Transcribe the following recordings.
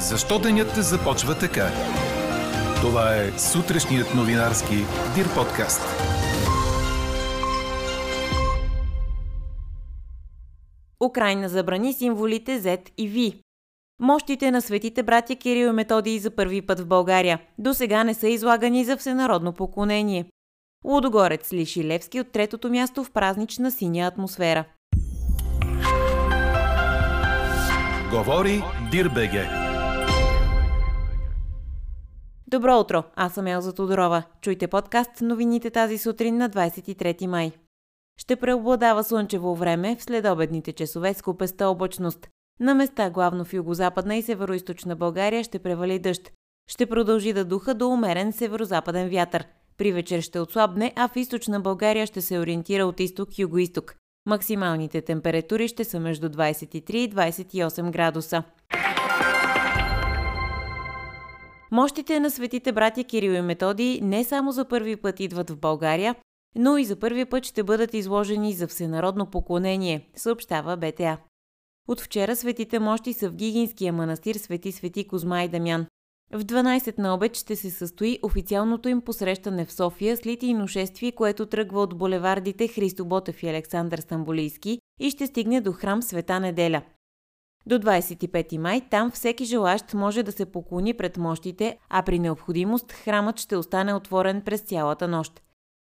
Защо денят не започва така? Това е сутрешният новинарски Дир подкаст. Украина забрани символите Z и V. Мощите на светите братя Кирил и Методий за първи път в България. До сега не са излагани за всенародно поклонение. Лудогорец лиши Левски от третото място в празнична синя атмосфера. Говори Дирбеге. Добро утро, аз съм Елза Тодорова. Чуйте подкаст новините тази сутрин на 23 май. Ще преобладава слънчево време в следобедните часове с купеста облачност. На места, главно в югозападна и североизточна България, ще превали дъжд. Ще продължи да духа до умерен северозападен вятър. При вечер ще отслабне, а в източна България ще се ориентира от изток-югоисток. Максималните температури ще са между 23 и 28 градуса. Мощите на светите братя Кирил и Методий не само за първи път идват в България, но и за първи път ще бъдат изложени за всенародно поклонение, съобщава БТА. От вчера светите мощи са в Гигинския манастир Свети Свети Козма и Дамян. В 12 на обед ще се състои официалното им посрещане в София с литийно шествие, което тръгва от булевардите Христо Ботев и Александър Стамбулийски и ще стигне до храм Света неделя. До 25 май там всеки желащ може да се поклони пред мощите, а при необходимост храмът ще остане отворен през цялата нощ.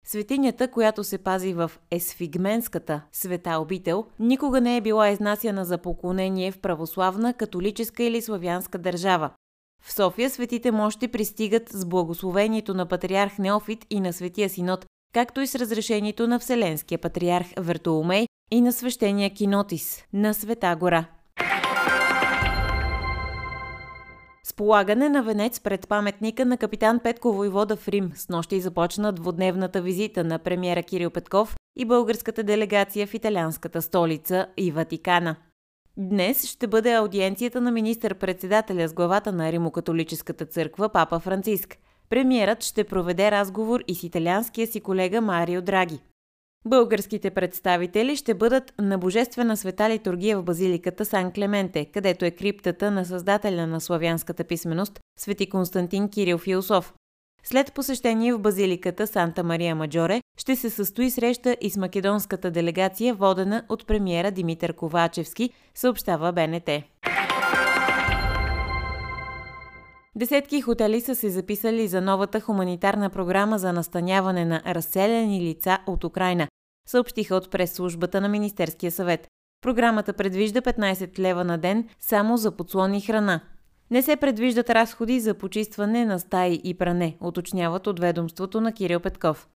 Светинята, която се пази в Есфигменската света обител, никога не е била изнасяна за поклонение в православна, католическа или славянска държава. В София светите мощи пристигат с благословението на патриарх Неофит и на светия синод, както и с разрешението на Вселенския патриарх Вертоломей и на свещения Кинотис на Света гора. С полагане на венец пред паметника на капитан Петко Войвода в Рим с нощи започна двудневната визита на премиера Кирил Петков и българската делегация в италианската столица и Ватикана. Днес ще бъде аудиенцията на министър-председателя с главата на Римокатолическата църква Папа Франциск. Премиерът ще проведе разговор и с италианския си колега Марио Драги. Българските представители ще бъдат на Божествена света литургия в базиликата Сан Клементе, където е криптата на създателя на славянската писменост, свети Константин Кирил Философ. След посещение в базиликата Санта Мария Маджоре ще се състои среща и с македонската делегация, водена от премиера Димитър Ковачевски, съобщава БНТ. Десетки хотели са се записали за новата хуманитарна програма за настаняване на разселени лица от Украина, съобщиха от прес-службата на Министерския съвет. Програмата предвижда 15 лева на ден само за подслон и храна. Не се предвиждат разходи за почистване на стаи и пране, уточняват от ведомството на Кирил Петков.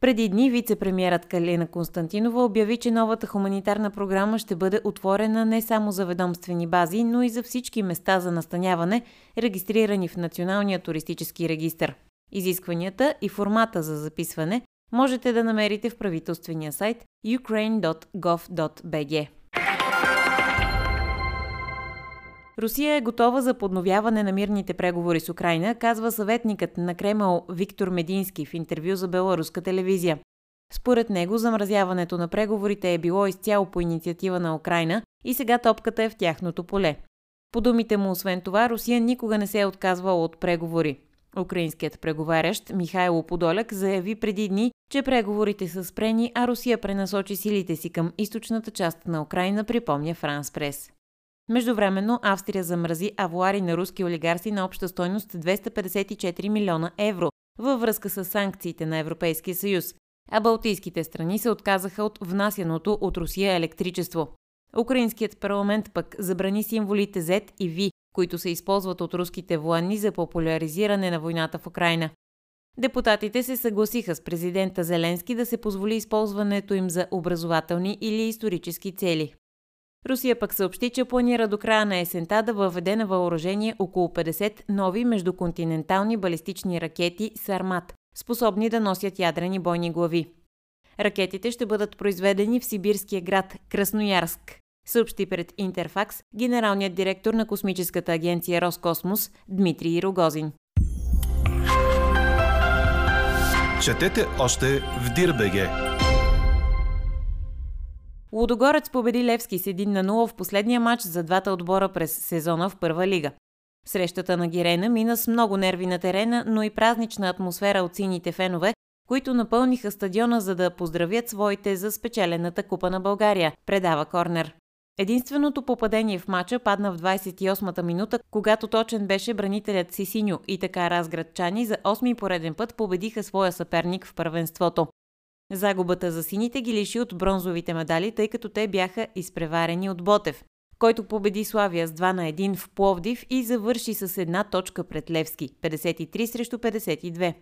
Преди дни вице-премьерът Калина Константинова обяви, че новата хуманитарна програма ще бъде отворена не само за ведомствени бази, но и за всички места за настаняване, регистрирани в Националния туристически регистр. Изискванията и формата за записване можете да намерите в правителствения сайт ukraine.gov.bg. Русия е готова за подновяване на мирните преговори с Украина, казва съветникът на Кремъл Виктор Медински в интервю за беларуска телевизия. Според него замразяването на преговорите е било изцяло по инициатива на Украина и сега топката е в тяхното поле. По думите му, освен това, Русия никога не се е отказвала от преговори. Украинският преговарящ Михайло Подоляк заяви преди дни, че преговорите са спрени, а Русия пренасочи силите си към източната част на Украина, припомня Франс Прес. Междувременно Австрия замрази авуари на руски олигарси на обща стойност 254 милиона евро във връзка с санкциите на Европейския съюз, а балтийските страни се отказаха от внасяното от Русия електричество. Украинският парламент пък забрани символите Z и V, които се използват от руските военни за популяризиране на войната в Украина. Депутатите се съгласиха с президента Зеленски да се позволи използването им за образователни или исторически цели. Русия пък съобщи, че планира до края на есента да въведе на въоръжение около 50 нови междуконтинентални балистични ракети Сармат, способни да носят ядрени бойни глави. Ракетите ще бъдат произведени в сибирския град Красноярск, съобщи пред Интерфакс генералният директор на космическата агенция Роскосмос Дмитрий Рогозин. Четете още в Дирбеге! Лудогорец победи Левски с 1 на 0 в последния матч за двата отбора през сезона в първа лига. Срещата на Гирена мина с много нерви на терена, но и празнична атмосфера от сините фенове, които напълниха стадиона за да поздравят своите за спечелената купа на България, предава Корнер. Единственото попадение в матча падна в 28-та минута, когато точен беше бранителят Сисиньо и така разградчани за 8-ми пореден път победиха своя съперник в първенството. Загубата за сините ги лиши от бронзовите медали, тъй като те бяха изпреварени от Ботев, който победи Славия с 2 на 1 в Пловдив и завърши с една точка пред Левски – 53 срещу 52.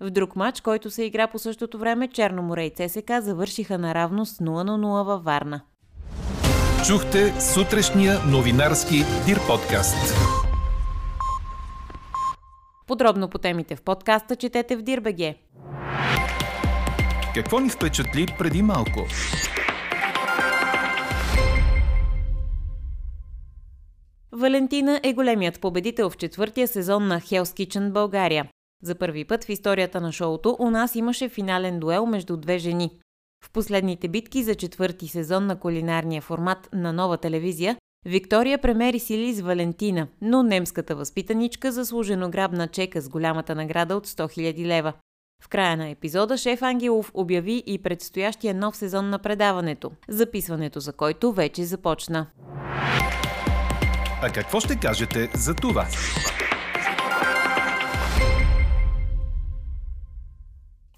В друг матч, който се игра по същото време, Черноморе и ЦСК завършиха наравно с 0 на 0 във Варна. Чухте сутрешния новинарски Дир подкаст. Подробно по темите в подкаста четете в Дирбеге. Какво ни впечатли преди малко? Валентина е големият победител в четвъртия сезон на Hell's Kitchen България. За първи път в историята на шоуто у нас имаше финален дуел между две жени. В последните битки за четвърти сезон на кулинарния формат на нова телевизия, Виктория премери сили с Валентина, но немската възпитаничка заслужено грабна чека с голямата награда от 100 000 лева. В края на епизода шеф Ангелов обяви и предстоящия нов сезон на предаването, записването за който вече започна. А какво ще кажете за това?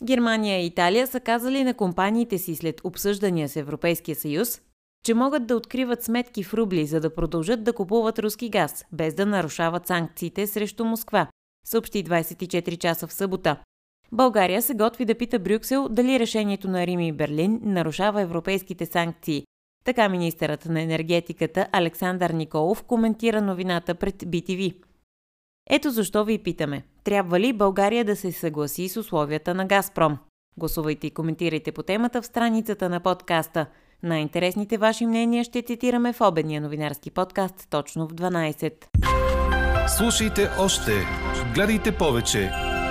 Германия и Италия са казали на компаниите си след обсъждания с Европейския съюз, че могат да откриват сметки в рубли, за да продължат да купуват руски газ, без да нарушават санкциите срещу Москва, съобщи 24 часа в събота. България се готви да пита Брюксел дали решението на Рим и Берлин нарушава европейските санкции. Така министърът на енергетиката Александър Николов коментира новината пред BTV. Ето защо ви питаме. Трябва ли България да се съгласи с условията на Газпром? Гласувайте и коментирайте по темата в страницата на подкаста. Най-интересните ваши мнения ще цитираме в обедния новинарски подкаст точно в 12. Слушайте още, гледайте повече